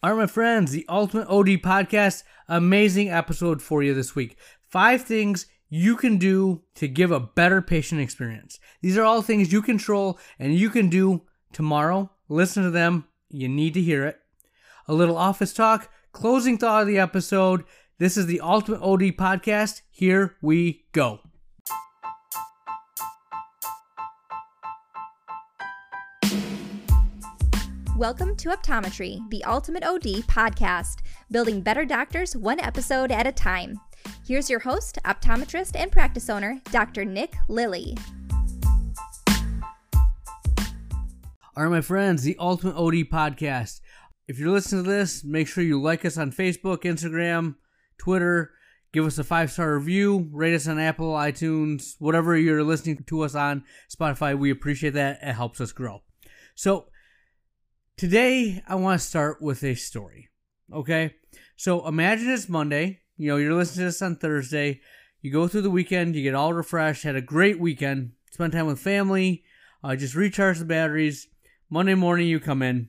All right, my friends, the Ultimate OD Podcast, amazing episode for you this week. Five things you can do to give a better patient experience. These are all things you control and you can do tomorrow. Listen to them. You need to hear it. A little office talk, closing thought of the episode. This is the Ultimate OD Podcast. Here we go. Welcome to Optometry, the Ultimate OD podcast, building better doctors one episode at a time. Here's your host, optometrist, and practice owner, Dr. Nick Lilly. All right, my friends, the Ultimate OD Podcast. If you're listening to this, make sure you like us on Facebook, Instagram, Twitter. Give us a five star review. Rate us on Apple, iTunes, whatever you're listening to us on, Spotify. We appreciate that. It helps us grow. So, Today, I want to start with a story. Okay? So imagine it's Monday. You know, you're listening to this on Thursday. You go through the weekend, you get all refreshed, had a great weekend, spend time with family, uh, just recharge the batteries. Monday morning, you come in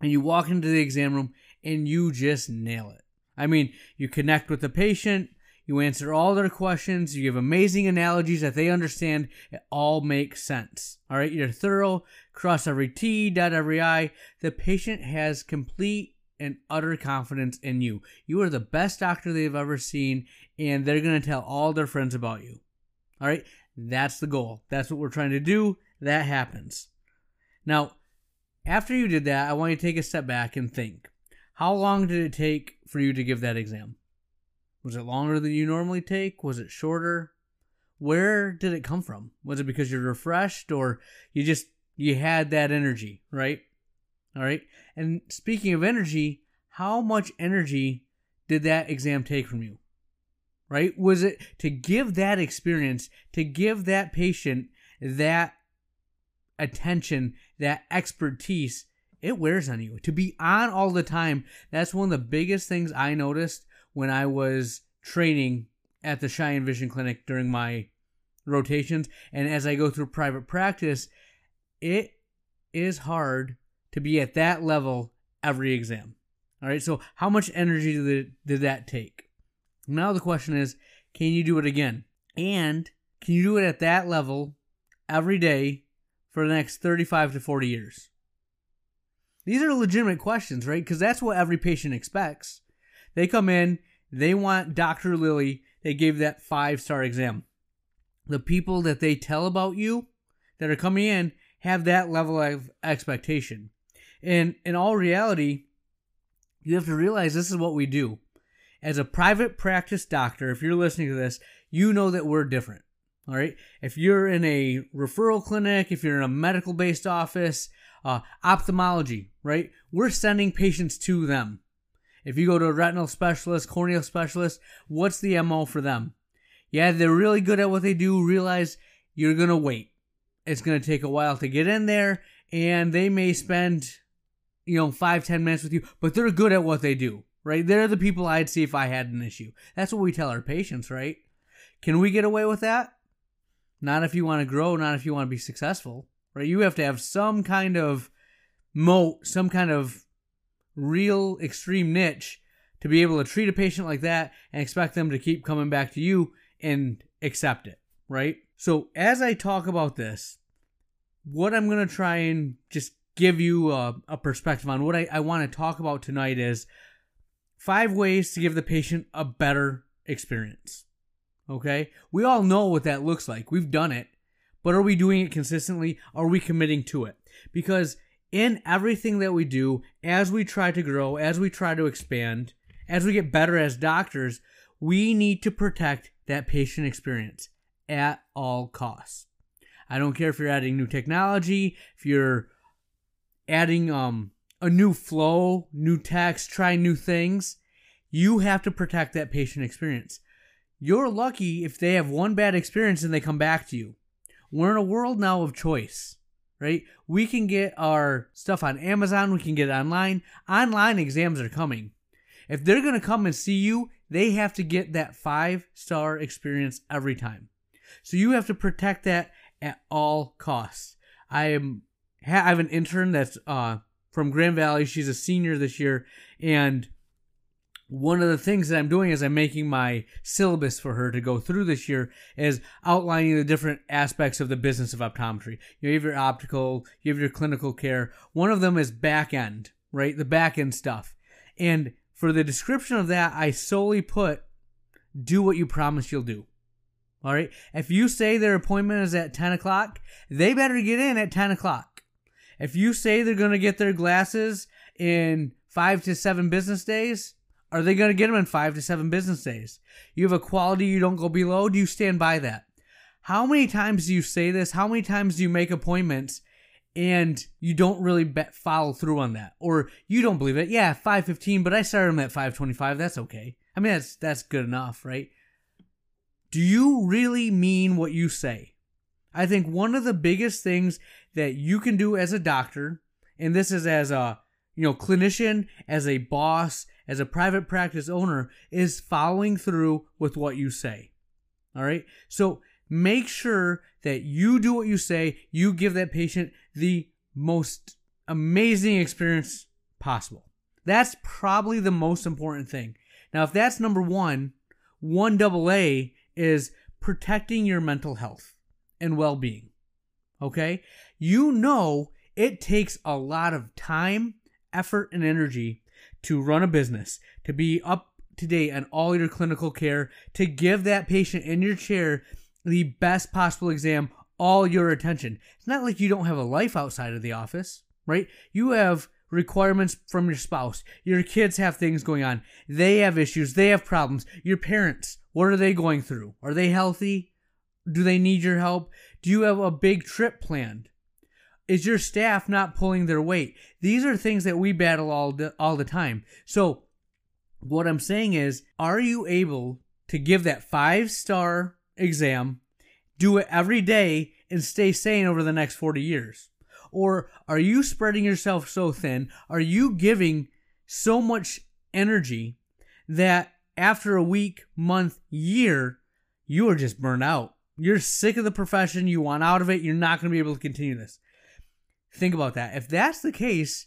and you walk into the exam room and you just nail it. I mean, you connect with the patient, you answer all their questions. You give amazing analogies that they understand. It all makes sense. All right, you're thorough, cross every T, dot every I. The patient has complete and utter confidence in you. You are the best doctor they've ever seen, and they're going to tell all their friends about you. All right, that's the goal. That's what we're trying to do. That happens. Now, after you did that, I want you to take a step back and think. How long did it take for you to give that exam? Was it longer than you normally take? Was it shorter? Where did it come from? Was it because you're refreshed or you just you had that energy, right? All right. And speaking of energy, how much energy did that exam take from you? Right? Was it to give that experience, to give that patient that attention, that expertise, it wears on you. To be on all the time, that's one of the biggest things I noticed when I was training at the Cheyenne Vision Clinic during my rotations. And as I go through private practice, it is hard to be at that level every exam. All right, so how much energy did, did that take? Now the question is can you do it again? And can you do it at that level every day for the next 35 to 40 years? These are legitimate questions, right? Because that's what every patient expects. They come in, they want Dr. Lilly, they gave that five star exam. The people that they tell about you that are coming in have that level of expectation. And in all reality, you have to realize this is what we do. As a private practice doctor, if you're listening to this, you know that we're different. All right. If you're in a referral clinic, if you're in a medical based office, uh, ophthalmology, right? We're sending patients to them. If you go to a retinal specialist, corneal specialist, what's the MO for them? Yeah, they're really good at what they do. Realize you're going to wait. It's going to take a while to get in there, and they may spend, you know, five, ten minutes with you, but they're good at what they do, right? They're the people I'd see if I had an issue. That's what we tell our patients, right? Can we get away with that? Not if you want to grow, not if you want to be successful, right? You have to have some kind of moat, some kind of real extreme niche to be able to treat a patient like that and expect them to keep coming back to you and accept it, right? So, as I talk about this, what I'm going to try and just give you a, a perspective on what I, I want to talk about tonight is five ways to give the patient a better experience. Okay? We all know what that looks like. We've done it. But are we doing it consistently? Are we committing to it? Because in everything that we do, as we try to grow, as we try to expand, as we get better as doctors, we need to protect that patient experience at all costs. I don't care if you're adding new technology, if you're adding um, a new flow, new text, trying new things, you have to protect that patient experience. You're lucky if they have one bad experience and they come back to you. We're in a world now of choice right? We can get our stuff on Amazon, we can get it online. Online exams are coming. If they're going to come and see you, they have to get that five star experience every time. So you have to protect that at all costs. I am I have an intern that's uh from Grand Valley. She's a senior this year, and one of the things that I'm doing is I'm making my syllabus for her to go through this year is outlining the different aspects of the business of optometry. You, have your optical, you have your clinical care. One of them is back end, right? The back end stuff. And for the description of that, I solely put do what you promise you'll do. All right. If you say their appointment is at 10 o'clock, they better get in at 10 o'clock. If you say they're going to get their glasses in five to seven business days, are they going to get them in five to seven business days? You have a quality you don't go below. Do you stand by that? How many times do you say this? How many times do you make appointments and you don't really follow through on that? Or you don't believe it? Yeah, 515, but I started them at 525. That's okay. I mean, that's, that's good enough, right? Do you really mean what you say? I think one of the biggest things that you can do as a doctor, and this is as a you know, clinician, as a boss, as a private practice owner, is following through with what you say. All right. So make sure that you do what you say, you give that patient the most amazing experience possible. That's probably the most important thing. Now, if that's number one, one double A is protecting your mental health and well being. Okay. You know, it takes a lot of time effort and energy to run a business, to be up to date on all your clinical care, to give that patient in your chair the best possible exam, all your attention. It's not like you don't have a life outside of the office, right? You have requirements from your spouse. Your kids have things going on. They have issues. They have problems. Your parents, what are they going through? Are they healthy? Do they need your help? Do you have a big trip planned? Is your staff not pulling their weight? These are things that we battle all the, all the time. So what I'm saying is, are you able to give that five star exam, do it every day, and stay sane over the next 40 years? Or are you spreading yourself so thin? Are you giving so much energy that after a week, month, year, you are just burned out? You're sick of the profession. You want out of it. You're not going to be able to continue this. Think about that. If that's the case,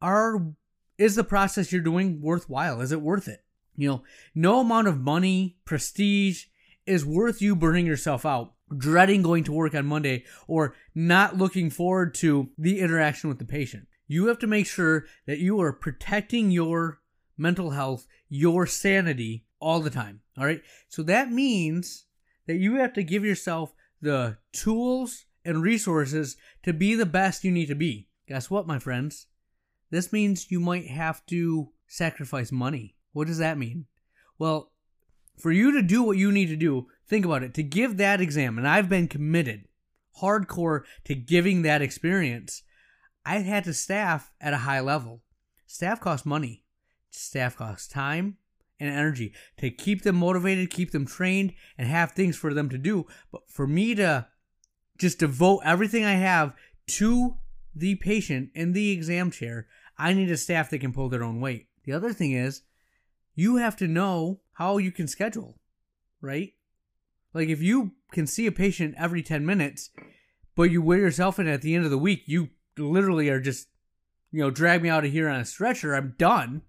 are is the process you're doing worthwhile? Is it worth it? You know, no amount of money, prestige is worth you burning yourself out, dreading going to work on Monday, or not looking forward to the interaction with the patient. You have to make sure that you are protecting your mental health, your sanity all the time. All right. So that means that you have to give yourself the tools and resources to be the best you need to be. Guess what, my friends? This means you might have to sacrifice money. What does that mean? Well, for you to do what you need to do, think about it. To give that exam, and I've been committed hardcore to giving that experience, I had to staff at a high level. Staff costs money, staff costs time and energy to keep them motivated, keep them trained, and have things for them to do. But for me to just devote everything I have to the patient in the exam chair, I need a staff that can pull their own weight. The other thing is, you have to know how you can schedule, right? Like if you can see a patient every 10 minutes, but you wear yourself in at the end of the week, you literally are just, you know, drag me out of here on a stretcher, I'm done.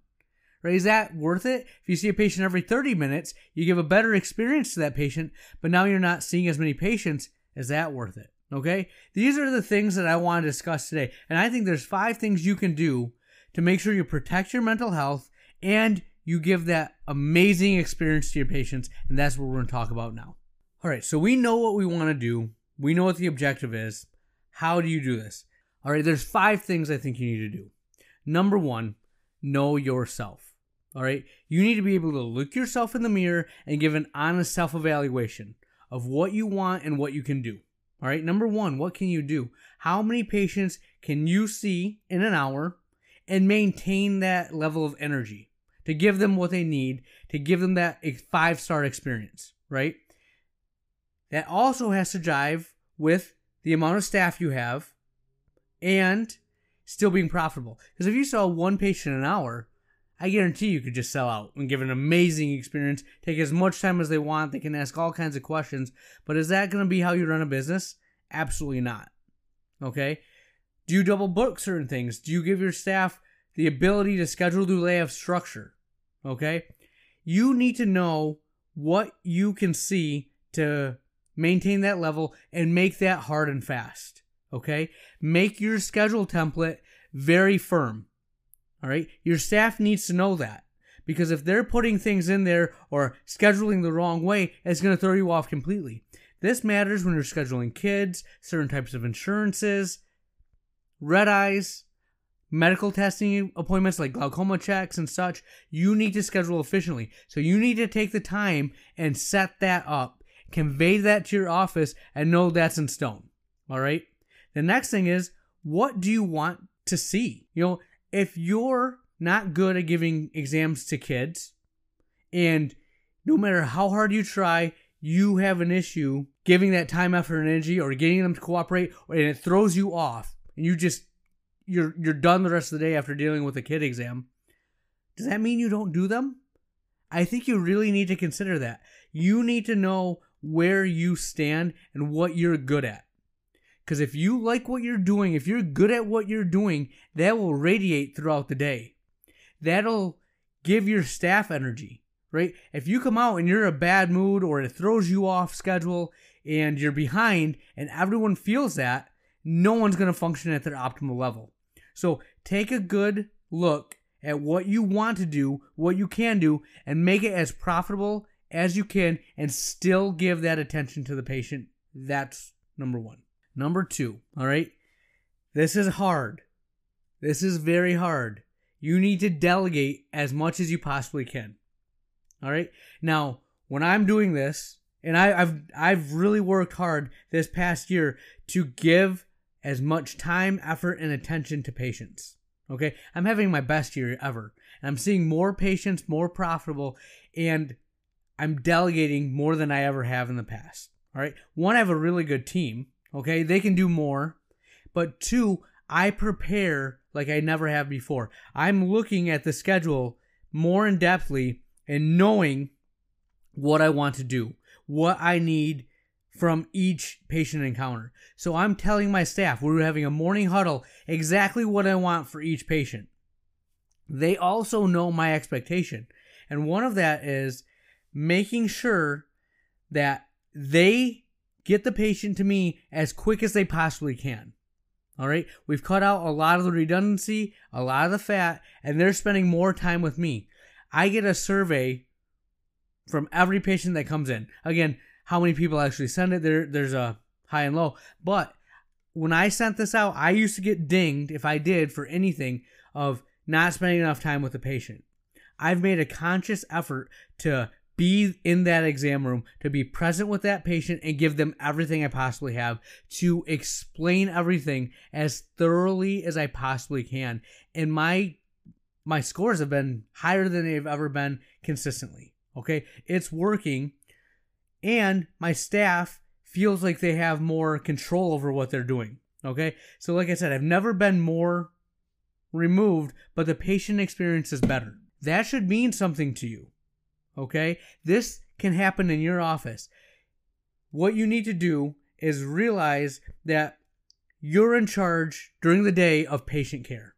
Right? Is that worth it? If you see a patient every 30 minutes, you give a better experience to that patient, but now you're not seeing as many patients is that worth it? Okay? These are the things that I want to discuss today. And I think there's five things you can do to make sure you protect your mental health and you give that amazing experience to your patients. And that's what we're going to talk about now. All right, so we know what we want to do, we know what the objective is. How do you do this? All right, there's five things I think you need to do. Number one, know yourself. All right, you need to be able to look yourself in the mirror and give an honest self evaluation of what you want and what you can do. All right, number one, what can you do? How many patients can you see in an hour and maintain that level of energy to give them what they need to give them that five star experience, right? That also has to jive with the amount of staff you have and still being profitable. Because if you saw one patient an hour, I guarantee you could just sell out and give an amazing experience, take as much time as they want. They can ask all kinds of questions. But is that going to be how you run a business? Absolutely not. Okay? Do you double book certain things? Do you give your staff the ability to schedule do they have structure? Okay? You need to know what you can see to maintain that level and make that hard and fast. Okay? Make your schedule template very firm. All right? Your staff needs to know that because if they're putting things in there or scheduling the wrong way, it's going to throw you off completely. This matters when you're scheduling kids, certain types of insurances, red eyes, medical testing appointments like glaucoma checks and such. You need to schedule efficiently. So you need to take the time and set that up, convey that to your office, and know that's in stone. All right? The next thing is, what do you want to see? You know, if you're not good at giving exams to kids, and no matter how hard you try, you have an issue giving that time, effort, and energy, or getting them to cooperate, and it throws you off, and you just you're you're done the rest of the day after dealing with a kid exam. Does that mean you don't do them? I think you really need to consider that. You need to know where you stand and what you're good at. Because if you like what you're doing, if you're good at what you're doing, that will radiate throughout the day. That'll give your staff energy, right? If you come out and you're in a bad mood or it throws you off schedule and you're behind and everyone feels that, no one's going to function at their optimal level. So take a good look at what you want to do, what you can do, and make it as profitable as you can and still give that attention to the patient. That's number one. Number two, all right? This is hard. This is very hard. You need to delegate as much as you possibly can. All right? Now, when I'm doing this, and I, have I've really worked hard this past year to give as much time, effort, and attention to patients. Okay? I'm having my best year ever. And I'm seeing more patients, more profitable, and I'm delegating more than I ever have in the past. All right? One, I have a really good team. Okay, they can do more. But two, I prepare like I never have before. I'm looking at the schedule more in depthly and knowing what I want to do, what I need from each patient encounter. So I'm telling my staff, we're having a morning huddle, exactly what I want for each patient. They also know my expectation. And one of that is making sure that they get the patient to me as quick as they possibly can. All right, we've cut out a lot of the redundancy, a lot of the fat, and they're spending more time with me. I get a survey from every patient that comes in. Again, how many people actually send it? There, there's a high and low. But when I sent this out, I used to get dinged if I did for anything of not spending enough time with the patient. I've made a conscious effort to be in that exam room, to be present with that patient and give them everything I possibly have, to explain everything as thoroughly as I possibly can. And my my scores have been higher than they've ever been consistently. Okay? It's working and my staff feels like they have more control over what they're doing. Okay? So like I said, I've never been more removed, but the patient experience is better. That should mean something to you. Okay? This can happen in your office. What you need to do is realize that you're in charge during the day of patient care.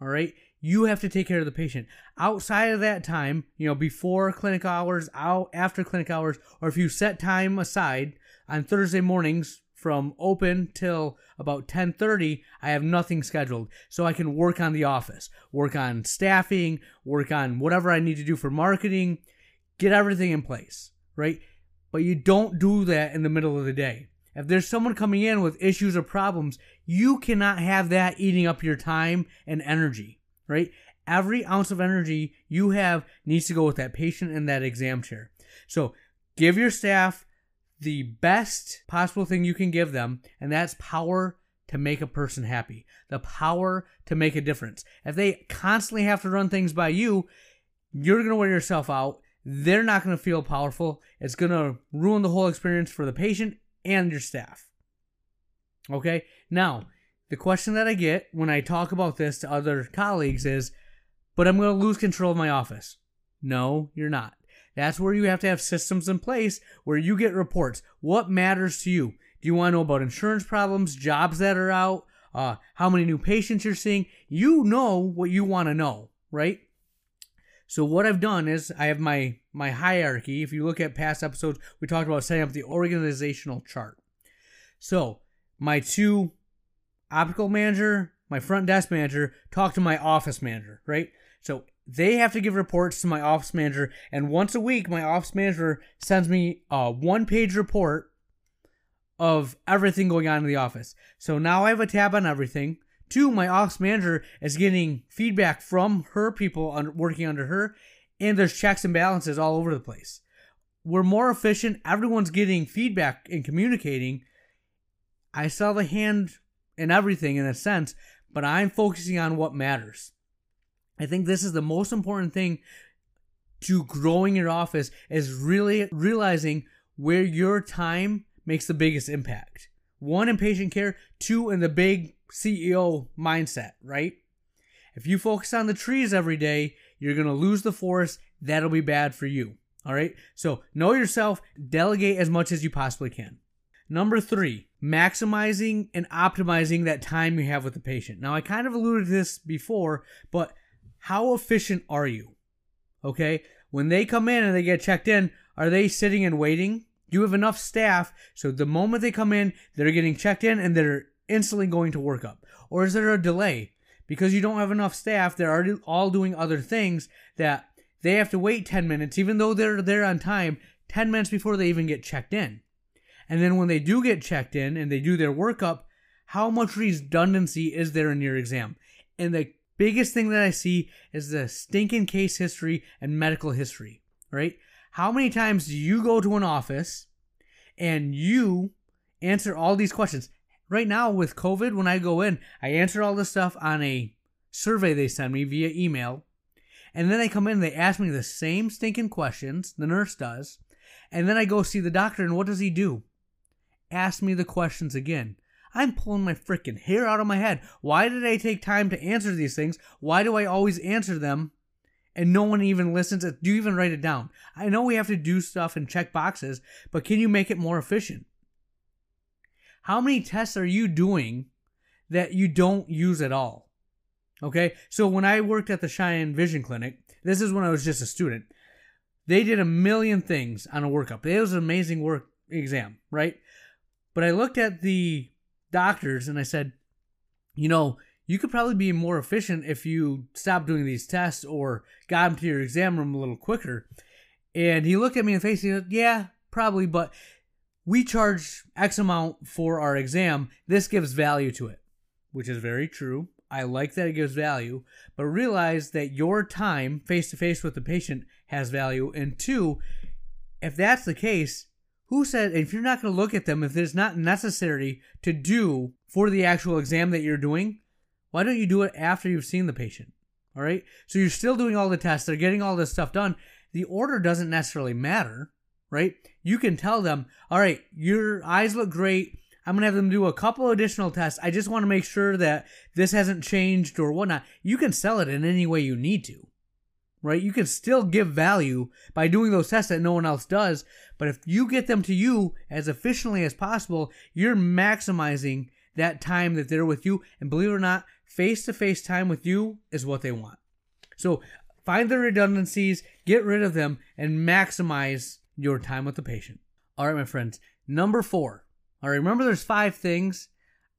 All right? You have to take care of the patient. Outside of that time, you know, before clinic hours, out after clinic hours, or if you set time aside on Thursday mornings from open till about 10:30 I have nothing scheduled so I can work on the office work on staffing work on whatever I need to do for marketing Get everything in place, right? But you don't do that in the middle of the day. If there's someone coming in with issues or problems, you cannot have that eating up your time and energy, right? Every ounce of energy you have needs to go with that patient in that exam chair. So give your staff the best possible thing you can give them, and that's power to make a person happy, the power to make a difference. If they constantly have to run things by you, you're going to wear yourself out they're not going to feel powerful. It's going to ruin the whole experience for the patient and your staff. Okay? Now, the question that I get when I talk about this to other colleagues is, but I'm going to lose control of my office. No, you're not. That's where you have to have systems in place where you get reports. What matters to you? Do you want to know about insurance problems, jobs that are out, uh, how many new patients you're seeing. You know what you want to know, right? So what I've done is I have my my hierarchy. If you look at past episodes, we talked about setting up the organizational chart. So my two optical manager, my front desk manager, talk to my office manager, right? So they have to give reports to my office manager, and once a week, my office manager sends me a one page report of everything going on in the office. So now I have a tab on everything. Two, my office manager is getting feedback from her people working under her, and there's checks and balances all over the place. We're more efficient. Everyone's getting feedback and communicating. I saw the hand in everything in a sense, but I'm focusing on what matters. I think this is the most important thing to growing your office is really realizing where your time makes the biggest impact. One in patient care, two in the big CEO mindset, right? If you focus on the trees every day, you're going to lose the forest. That'll be bad for you. All right. So know yourself, delegate as much as you possibly can. Number three, maximizing and optimizing that time you have with the patient. Now, I kind of alluded to this before, but how efficient are you? Okay. When they come in and they get checked in, are they sitting and waiting? You have enough staff so the moment they come in, they're getting checked in and they're instantly going to work up? Or is there a delay? Because you don't have enough staff, they're already all doing other things that they have to wait 10 minutes, even though they're there on time, 10 minutes before they even get checked in. And then when they do get checked in and they do their workup, how much redundancy is there in your exam? And the biggest thing that I see is the stinking case history and medical history, right? How many times do you go to an office and you answer all these questions? Right now with COVID, when I go in, I answer all this stuff on a survey they send me via email. And then they come in, they ask me the same stinking questions, the nurse does. And then I go see the doctor, and what does he do? Ask me the questions again. I'm pulling my freaking hair out of my head. Why did I take time to answer these things? Why do I always answer them and no one even listens? Do you even write it down? I know we have to do stuff and check boxes, but can you make it more efficient? How many tests are you doing that you don't use at all? Okay, so when I worked at the Cheyenne Vision Clinic, this is when I was just a student. They did a million things on a workup. It was an amazing work exam, right? But I looked at the doctors and I said, you know, you could probably be more efficient if you stopped doing these tests or got them to your exam room a little quicker. And he looked at me in the face and he said, yeah, probably, but we charge X amount for our exam. This gives value to it, which is very true. I like that it gives value, but realize that your time face to face with the patient has value. And two, if that's the case, who said if you're not going to look at them, if it's not necessary to do for the actual exam that you're doing, why don't you do it after you've seen the patient? All right. So you're still doing all the tests, they're getting all this stuff done. The order doesn't necessarily matter right? You can tell them, all right, your eyes look great. I'm to have them do a couple additional tests. I just want to make sure that this hasn't changed or whatnot. You can sell it in any way you need to, right? You can still give value by doing those tests that no one else does. But if you get them to you as efficiently as possible, you're maximizing that time that they're with you. And believe it or not, face to face time with you is what they want. So find the redundancies, get rid of them, and maximize your time with the patient. All right, my friends. Number four. All right, remember there's five things.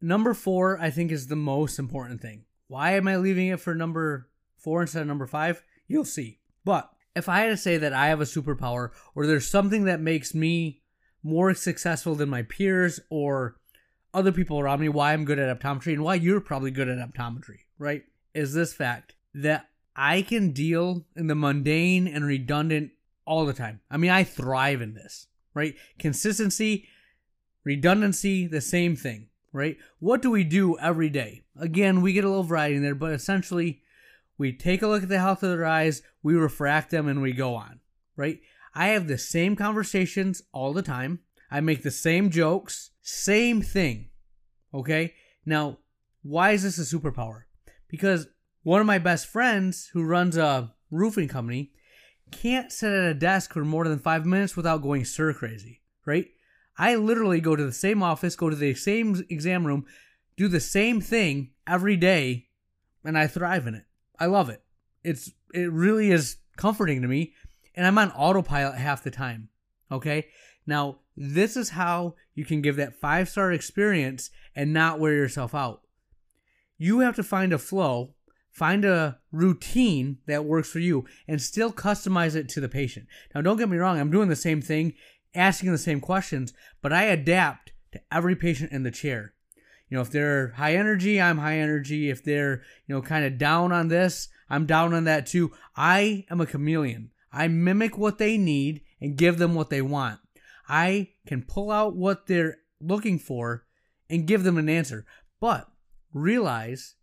Number four, I think, is the most important thing. Why am I leaving it for number four instead of number five? You'll see. But if I had to say that I have a superpower or there's something that makes me more successful than my peers or other people around me, why I'm good at optometry and why you're probably good at optometry, right? Is this fact that I can deal in the mundane and redundant all the time. I mean, I thrive in this, right? Consistency, redundancy, the same thing, right? What do we do every day? Again, we get a little variety in there, but essentially, we take a look at the health of their eyes, we refract them, and we go on, right? I have the same conversations all the time. I make the same jokes, same thing, okay? Now, why is this a superpower? Because one of my best friends who runs a roofing company, can't sit at a desk for more than five minutes without going stir crazy, right? I literally go to the same office, go to the same exam room, do the same thing every day and I thrive in it. I love it. It's it really is comforting to me and I'm on autopilot half the time. Okay? Now, this is how you can give that 5-star experience and not wear yourself out. You have to find a flow, find a routine that works for you and still customize it to the patient. Now, don't get me wrong, I'm doing the same thing, asking the same questions, but I adapt to every patient in the chair. You know, if they're high energy, I'm high energy. If they're, you know, kind of down on this, I'm down on that too. I am a chameleon. I mimic what they need and give them what they want. I can pull out what they're looking for and give them an answer. But realize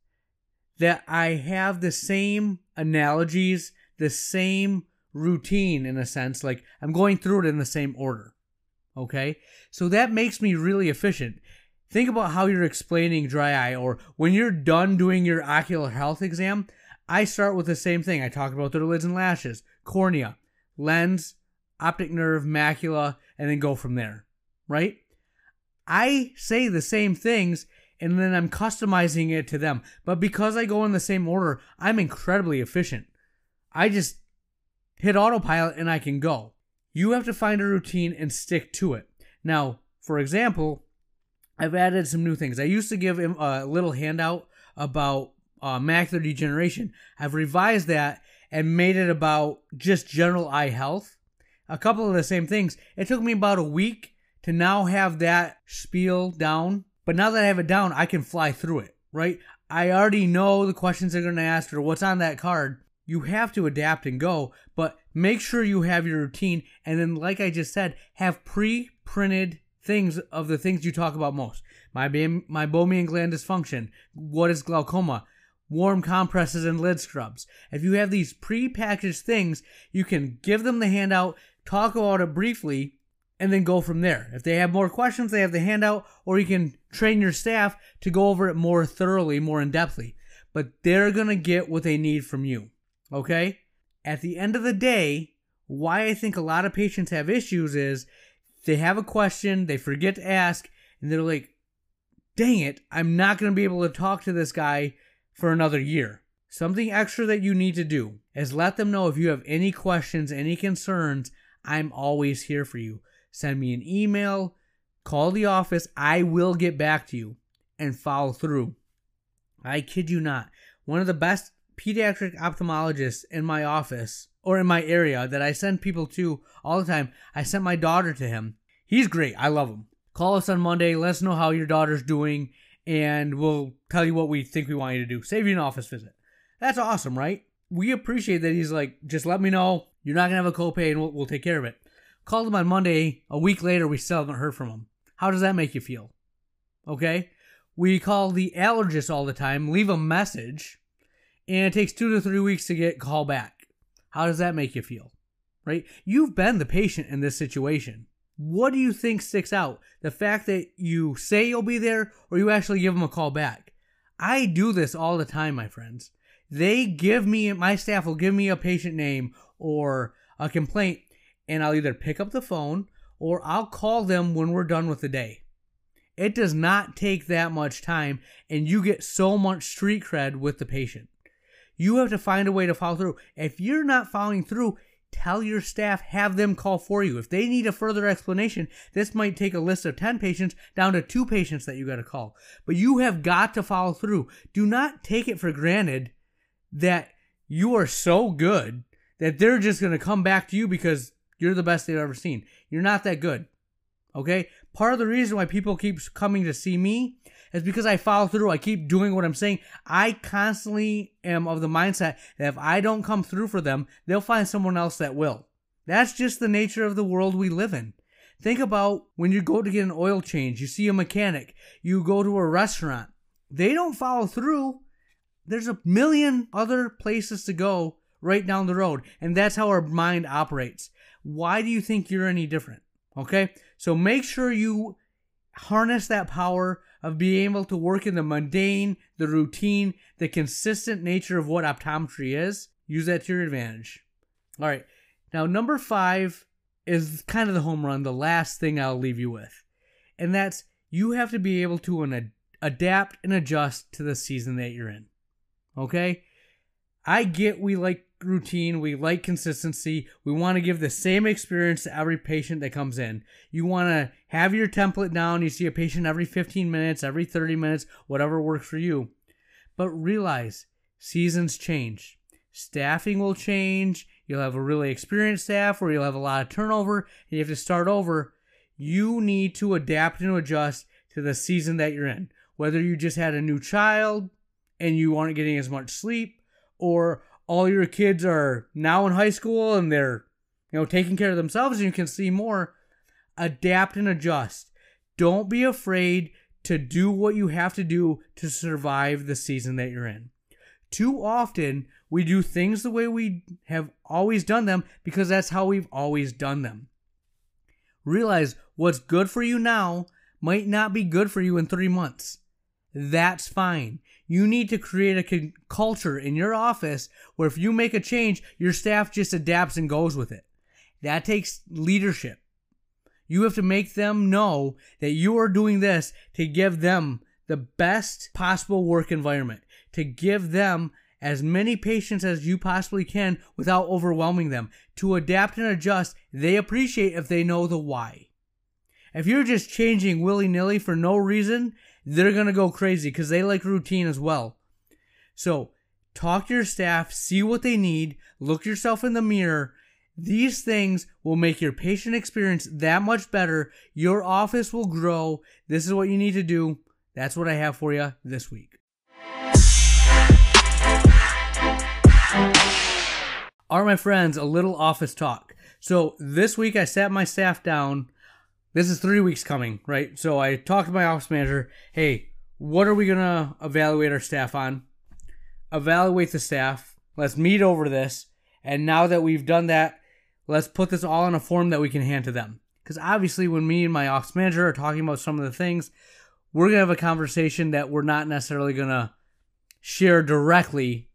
that I have the same analogies, the same routine in a sense. Like I'm going through it in the same order. Okay? So that makes me really efficient. Think about how you're explaining dry eye, or when you're done doing your ocular health exam, I start with the same thing. I talk about their lids and lashes, cornea, lens, optic nerve, macula, and then go from there, right? I say the same things and then I'm customizing it to them. But because I go in the same order, I'm incredibly efficient. I just hit autopilot and I can go. You have to find a routine and stick to it. Now, for example, I've added some new things. I used to give him a little handout about uh, macular degeneration. I've revised that and made it about just general eye health. A couple of the same things. It took me about a week to now have that spiel down. But now that I have it down, I can fly through it, right? I already know the questions they're going to ask or what's on that card. You have to adapt and go, but make sure you have your routine. And then, like I just said, have pre printed things of the things you talk about most. My, my meibomian gland dysfunction. What is glaucoma? warm compresses and lid scrubs. If you have these pre-packaged things, you can give them the handout, talk about it briefly, and then go from there. If they have more questions, they have the handout, or you can train your staff to go over it more thoroughly, more in depthly. But they're gonna get what they need from you. Okay? At the end of the day, why I think a lot of patients have issues is they have a question, they forget to ask, and they're like, dang it, I'm not gonna be able to talk to this guy for another year. Something extra that you need to do is let them know if you have any questions, any concerns, I'm always here for you. Send me an email, call the office, I will get back to you and follow through. I kid you not. One of the best pediatric ophthalmologists in my office or in my area that I send people to all the time, I sent my daughter to him. He's great. I love him. Call us on Monday. Let us know how your daughter's doing and we'll tell you what we think we want you to do. Save you an office visit. That's awesome, right? We appreciate that he's like, just let me know. You're not going to have a copay and we'll, we'll take care of it. Called him on Monday. A week later, we still haven't heard from him. How does that make you feel? Okay? We call the allergist all the time, leave a message, and it takes two to three weeks to get call back. How does that make you feel? Right? You've been the patient in this situation. What do you think sticks out? The fact that you say you'll be there or you actually give them a call back? I do this all the time, my friends. They give me, my staff will give me a patient name or a complaint, and I'll either pick up the phone or I'll call them when we're done with the day. It does not take that much time, and you get so much street cred with the patient. You have to find a way to follow through. If you're not following through, tell your staff, have them call for you. If they need a further explanation, this might take a list of 10 patients down to two patients that you got to call. But you have got to follow through. Do not take it for granted that you are so good that they're just going to come back to you because you're the best they've ever seen. You're not that good. Okay? Part of the reason why people keep coming to see me is because I follow through. I keep doing what I'm saying. I constantly am of the mindset that if I don't come through for them, they'll find someone else that will. That's just the nature of the world we live in. Think about when you go to get an oil change, you see a mechanic, you go to a restaurant. They don't follow through. There's a million other places to go right down the road. And that's how our mind operates. Why do you think you're any different? Okay? So make sure you harness that power of being able to work in the mundane, the routine, the consistent nature of what optometry is. Use that to your advantage. All right. Now, number five is kind of the home run, the last thing I'll leave you with. And that's you have to be able to an, adapt and adjust to the season that you're in. Okay? I get we like routine, we like consistency. We want to give the same experience to every patient that comes in. You want to have your template down. You see a patient every 15 minutes, every 30 minutes, whatever works for you. But realize seasons change. Staffing will change. You'll have a really experienced staff or you'll have a lot of turnover and you have to start over. You need to adapt and adjust to the season that you're in. Whether you just had a new child and you aren't getting as much sleep, or all your kids are now in high school and they're you know taking care of themselves and you can see more. Adapt and adjust. Don't be afraid to do what you have to do to survive the season that you're in. Too often we do things the way we have always done them because that's how we've always done them. Realize what's good for you now might not be good for you in 3 months that's fine you need to create a culture in your office where if you make a change, your staff just adapts and goes with it. That takes leadership. You have to make them know that you are doing this to give them the best possible work environment, to give them as many patients as you possibly can without overwhelming them. To adapt and adjust, they appreciate if they know the why. If you're just changing willy nilly for no reason, they're to go crazy because they like routine as well. So, talk to your staff, see what they need, look yourself in the mirror. These things will make your patient experience that much better. Your office will grow. This is what you need to do. That's what I have for you this week. Right, my friends, a little office talk. So this week I sat my staff down this is three weeks coming, right? So I talked to my office manager. Hey, what are we gonna evaluate our staff on? Evaluate the staff. Let's meet over this. And now that we've done that, let's put this all in a form that we can hand to them. Because obviously, when me and my office manager are talking about some of the things, we're gonna have a conversation that we're not necessarily gonna share directly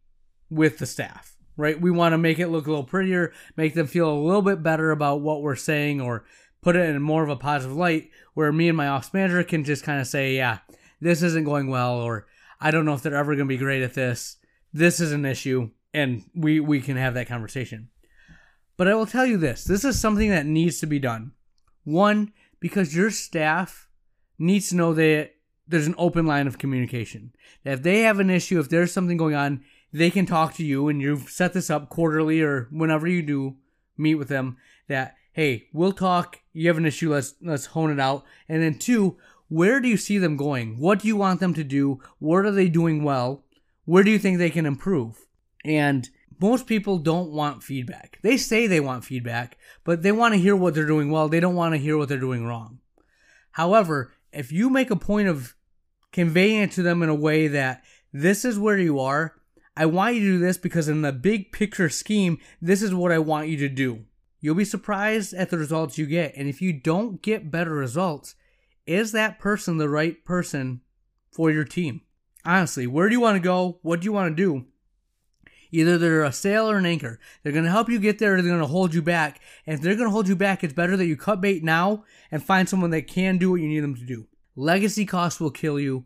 with the staff, right? We want to make it look a little prettier, make them feel a little bit better about what we're saying, or put it in more of a positive light where me and my ops manager can just kind of say, yeah, this isn't going well, or I don't know if they're ever going to be great at this. This is an issue, and we, we can have that conversation. But I will tell you this this is something that needs to be done. One, because your staff needs to know that there's an open line of communication. That if they have an issue, if there's something going on, they can talk to you, and you've set this up quarterly or whenever you do meet with them. That hey, we'll talk. You have an issue. Let's let's hone it out. And then two, where do you see them going? What do you want them to do? What are they doing well? Where do you think they can improve? And most people don't want feedback. They say they want feedback, but they want to hear what they're doing well. They don't want to hear what they're doing wrong. However, if you make a point of conveying it to them in a way that this is where you are, I want you to do this because in the big picture scheme, this is what I want you to do. You'll be surprised at the results you get. And if you don't get better results, is that person the right person for your team? Honestly, where do you want to go? What do you want to do? Either they're a sail or an anchor. They're going to help you get there or they're going to hold you back. And if they're going to hold you back, it's better that you cut bait now and find someone that can do what you need them to do. Legacy costs will kill you.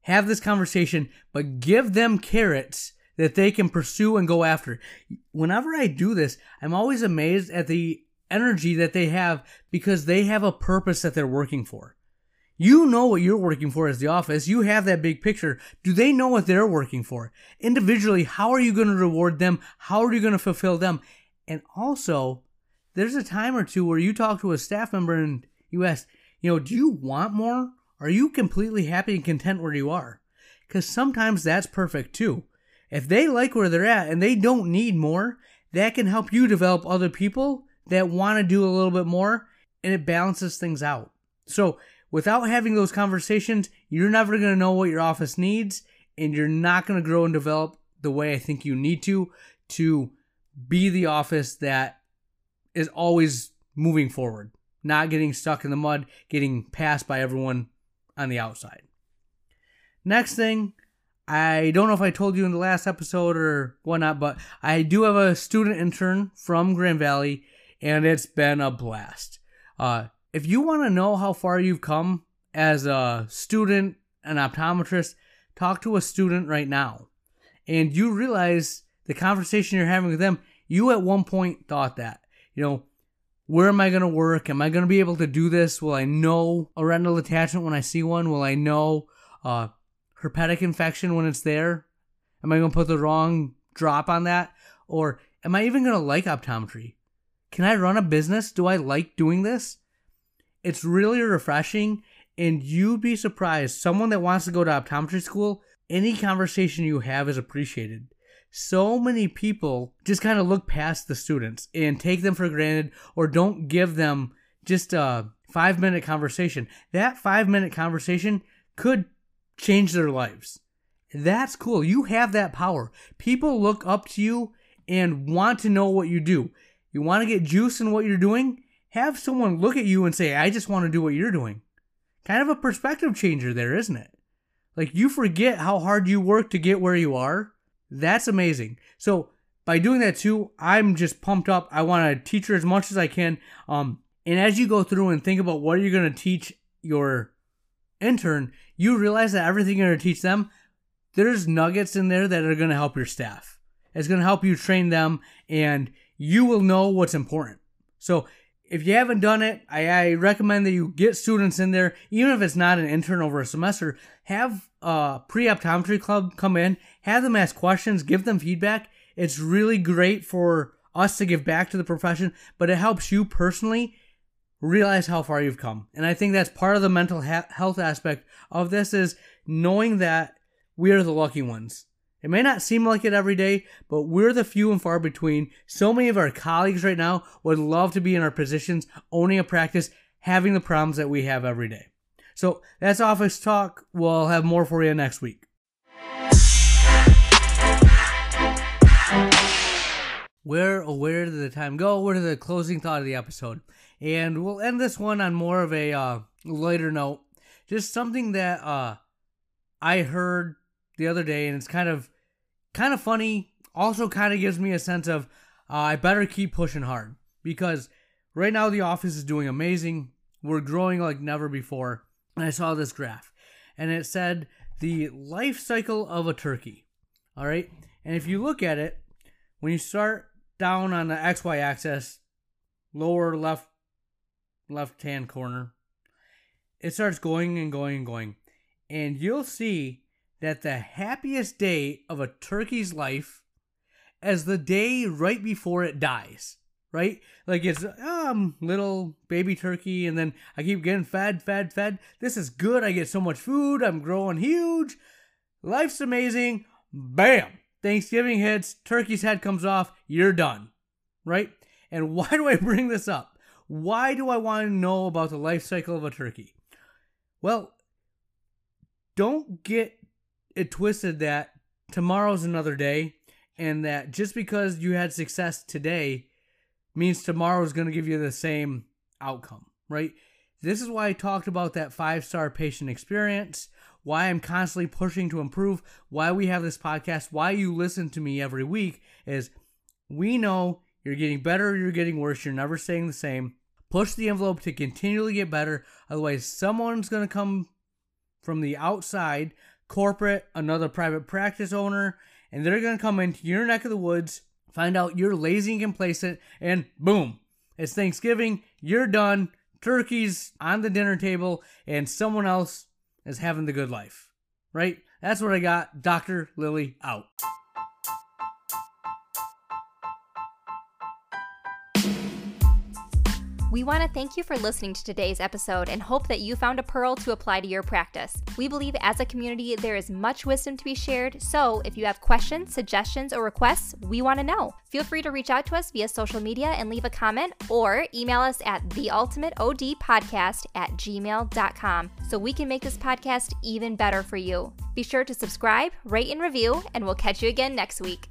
Have this conversation, but give them carrots that they can pursue and go after. Whenever I do this, I'm always amazed at the energy that they have because they have a purpose that they're working for. You know what you're working for as the office. You have that big picture. Do they know what they're working for? Individually, how are you going to reward them? How are you going to fulfill them? And also, there's a time or two where you talk to a staff member and you ask, you know, do you want more? Are you completely happy and content where you are? Because sometimes that's perfect too. If they like where they're at and they don't need more, that can help you develop other people that want to do a little bit more and it balances things out. So, without having those conversations, you're never going to know what your office needs and you're not going to grow and develop the way I think you need to to be the office that is always moving forward, not getting stuck in the mud, getting passed by everyone on the outside. Next thing, I don't know if I told you in the last episode or whatnot, but I do have a student intern from Grand Valley, and it's been a blast. Uh, if you want to know how far you've come as a student, an optometrist, talk to a student right now. And you realize the conversation you're having with them, you at one point thought that, you know, where am I going to work? Am I going to be able to do this? Will I know a retinal detachment when I see one? Will I know uh, herpetic infection when it's there? Am I going to put the wrong drop on that? Or am I even going to like optometry? Can I run a business? Do I like doing this? It's really refreshing, and you'd be surprised. Someone that wants to go to optometry school, any conversation you have is appreciated so many people just kind of look past the students and take them for granted or don't give them just a five minute conversation. That five minute conversation could change their lives. That's cool. You have that power. People look up to you and want to know what you do. You want to get juice in what you're doing? Have someone look at you and say, I just want to do what you're doing. Kind of a perspective changer there, isn't it? Like you forget how hard you work to get where you are that's amazing. So by doing that too, I'm just pumped up. I want to teach her as much as I can. Um, and as you go through and think about what you're going to teach your intern, you realize that everything you're going to teach them, there's nuggets in there that are going to help your staff. It's going to help you train them, and you will know what's important. So if you haven't done it, I, I, recommend that you get students in there, even if it's not an intern over a semester. Have a pre optometry club come in, have them ask questions, give them feedback. It's really great for us to give back to the profession, but it helps you personally realize how far you've come. And I think that's part of the mental ha- health aspect of this is knowing that we are the lucky ones. It may not seem like it every day, but we're the few and far between. So many of our colleagues right now would love to be in our positions, owning a practice, having the problems that we have every day. So that's Office Talk. We'll have more for you next week. Where, oh, where did the time go? Where did the closing thought of the episode? And we'll end this one on more of a uh, lighter note. Just something that uh, I heard the other day, and it's kind of kind of funny. Also, kind of gives me a sense of uh, I better keep pushing hard because right now the office is doing amazing. We're growing like never before. And I saw this graph, and it said the life cycle of a turkey. All right, and if you look at it, when you start down on the XY axis, lower left left hand corner, it starts going and going and going. And you'll see that the happiest day of a turkey's life as the day right before it dies right? Like it's um little baby turkey and then i keep getting fed fed fed. This is good. I get so much food. I'm growing huge. Life's amazing. Bam! Thanksgiving hits. Turkey's head comes off. You're done right? And why do i bring this up why do i want to know about the life cycle of a turkey well don't get it twisted that tomorrow's another day and that just because you had success today means tomorrow is going to give you the same outcome, right? This is why I talked about that five star patient experience, why I'm constantly pushing to improve, why we have this podcast, why you listen to me every week is we know you're getting better, you're getting worse, you're never staying the same. Push the envelope to continually get better, otherwise, someone's going to come from the outside corporate, another private practice owner, and they're going to come into your neck of the woods, find out you're lazy and complacent, and boom, it's Thanksgiving, you're done, turkey's on the dinner table, and someone else is having the good life. Right? That's what I got. Dr. Lily out. We want to thank you for listening to today's episode and hope that you found a pearl to apply to your practice. We believe as a community there is much wisdom to be shared, so if you have questions, suggestions, or requests, we want to know. Feel free to reach out to us via social media and leave a comment or email us at theultimateodpodcast at gmail.com so we can make this podcast even better for you. Be sure to subscribe, rate, and review, and we'll catch you again next week.